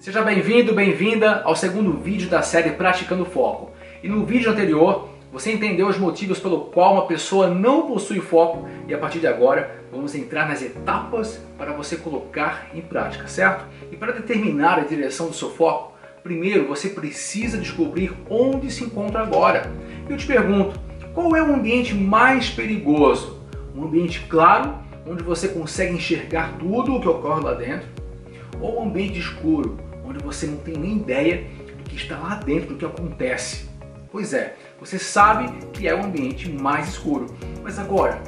Seja bem-vindo, bem-vinda ao segundo vídeo da série Praticando Foco. E no vídeo anterior, você entendeu os motivos pelo qual uma pessoa não possui foco e a partir de agora vamos entrar nas etapas para você colocar em prática, certo? E para determinar a direção do seu foco, primeiro você precisa descobrir onde se encontra agora. Eu te pergunto, qual é o ambiente mais perigoso? Um ambiente claro, onde você consegue enxergar tudo o que ocorre lá dentro? Ou um ambiente escuro, onde você não tem nem ideia do que está lá dentro, do que acontece? Pois é, você sabe que é o ambiente mais escuro. Mas agora,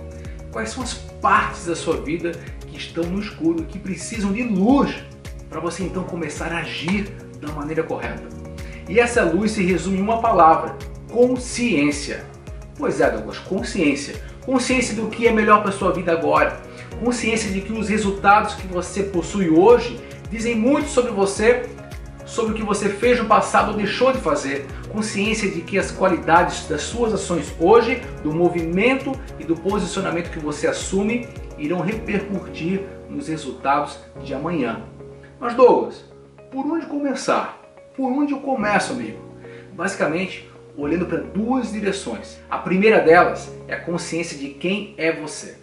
quais são as partes da sua vida que estão no escuro que precisam de luz para você então começar a agir da maneira correta? E essa luz se resume em uma palavra: consciência. Pois é, Douglas, consciência. Consciência do que é melhor para sua vida agora. Consciência de que os resultados que você possui hoje dizem muito sobre você, sobre o que você fez no passado ou deixou de fazer. Consciência de que as qualidades das suas ações hoje, do movimento e do posicionamento que você assume irão repercutir nos resultados de amanhã. Mas Douglas, por onde começar? Por onde eu começo, amigo? Basicamente, olhando para duas direções. A primeira delas é a consciência de quem é você,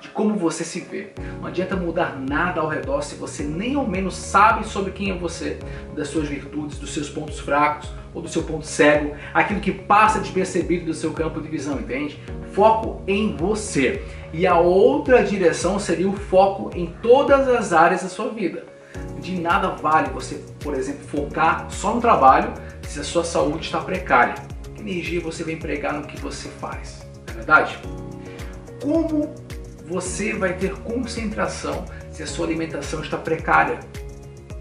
de como você se vê. Não adianta mudar nada ao redor se você nem ao menos sabe sobre quem é você, das suas virtudes, dos seus pontos fracos ou do seu ponto cego, aquilo que passa despercebido do seu campo de visão, entende? Foco em você. E a outra direção seria o foco em todas as áreas da sua vida. De nada vale você, por exemplo, focar só no trabalho se a sua saúde está precária. Que energia você vai empregar no que você faz? Não é verdade? Como você vai ter concentração se a sua alimentação está precária?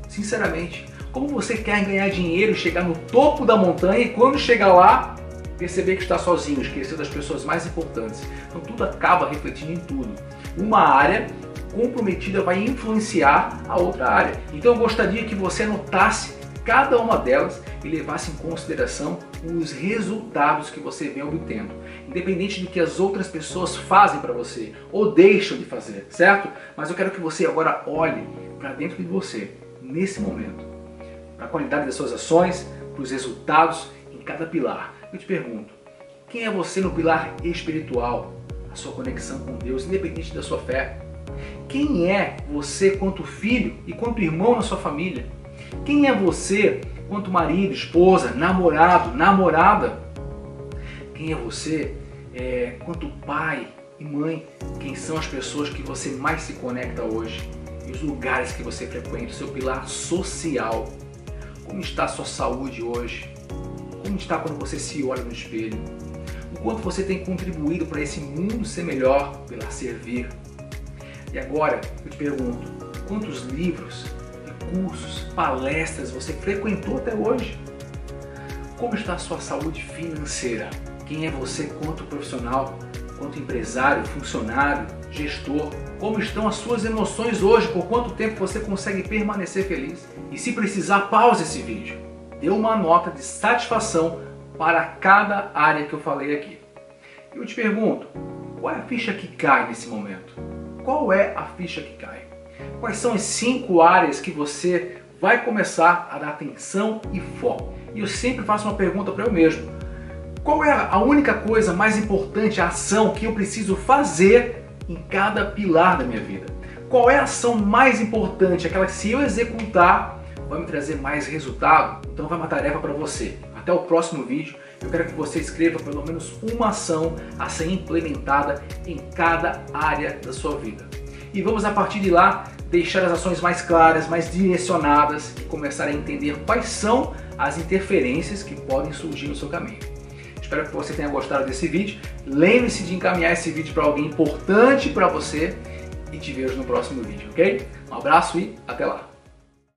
Sinceramente, como você quer ganhar dinheiro, chegar no topo da montanha e quando chegar lá, perceber que está sozinho, esquecer das pessoas mais importantes? Então tudo acaba refletindo em tudo. Uma área comprometida vai influenciar a outra área. Então eu gostaria que você anotasse cada uma delas e levasse em consideração os resultados que você vem obtendo, independente do que as outras pessoas fazem para você ou deixam de fazer, certo? Mas eu quero que você agora olhe para dentro de você, nesse momento, para a qualidade das suas ações, para os resultados em cada pilar. Eu te pergunto, quem é você no pilar espiritual? A sua conexão com Deus, independente da sua fé. Quem é você quanto filho e quanto irmão na sua família? Quem é você quanto marido, esposa, namorado, namorada? Quem é você é, quanto pai e mãe? Quem são as pessoas que você mais se conecta hoje? E os lugares que você frequenta, o seu pilar social. Como está a sua saúde hoje? Como está quando você se olha no espelho? O quanto você tem contribuído para esse mundo ser melhor, pela servir? E agora eu te pergunto, quantos livros, cursos, palestras você frequentou até hoje? Como está a sua saúde financeira? Quem é você quanto profissional, quanto empresário, funcionário, gestor? Como estão as suas emoções hoje? Por quanto tempo você consegue permanecer feliz? E se precisar, pause esse vídeo. Dê uma nota de satisfação para cada área que eu falei aqui. Eu te pergunto, qual é a ficha que cai nesse momento? Qual é a ficha que cai? Quais são as cinco áreas que você vai começar a dar atenção e foco? E eu sempre faço uma pergunta para eu mesmo. Qual é a única coisa mais importante, a ação que eu preciso fazer em cada pilar da minha vida? Qual é a ação mais importante, aquela que se eu executar vai me trazer mais resultado? Então vai uma tarefa para você. Até o próximo vídeo. Eu quero que você escreva pelo menos uma ação a ser implementada em cada área da sua vida. E vamos a partir de lá deixar as ações mais claras, mais direcionadas e começar a entender quais são as interferências que podem surgir no seu caminho. Espero que você tenha gostado desse vídeo. Lembre-se de encaminhar esse vídeo para alguém importante para você e te vejo no próximo vídeo, ok? Um abraço e até lá!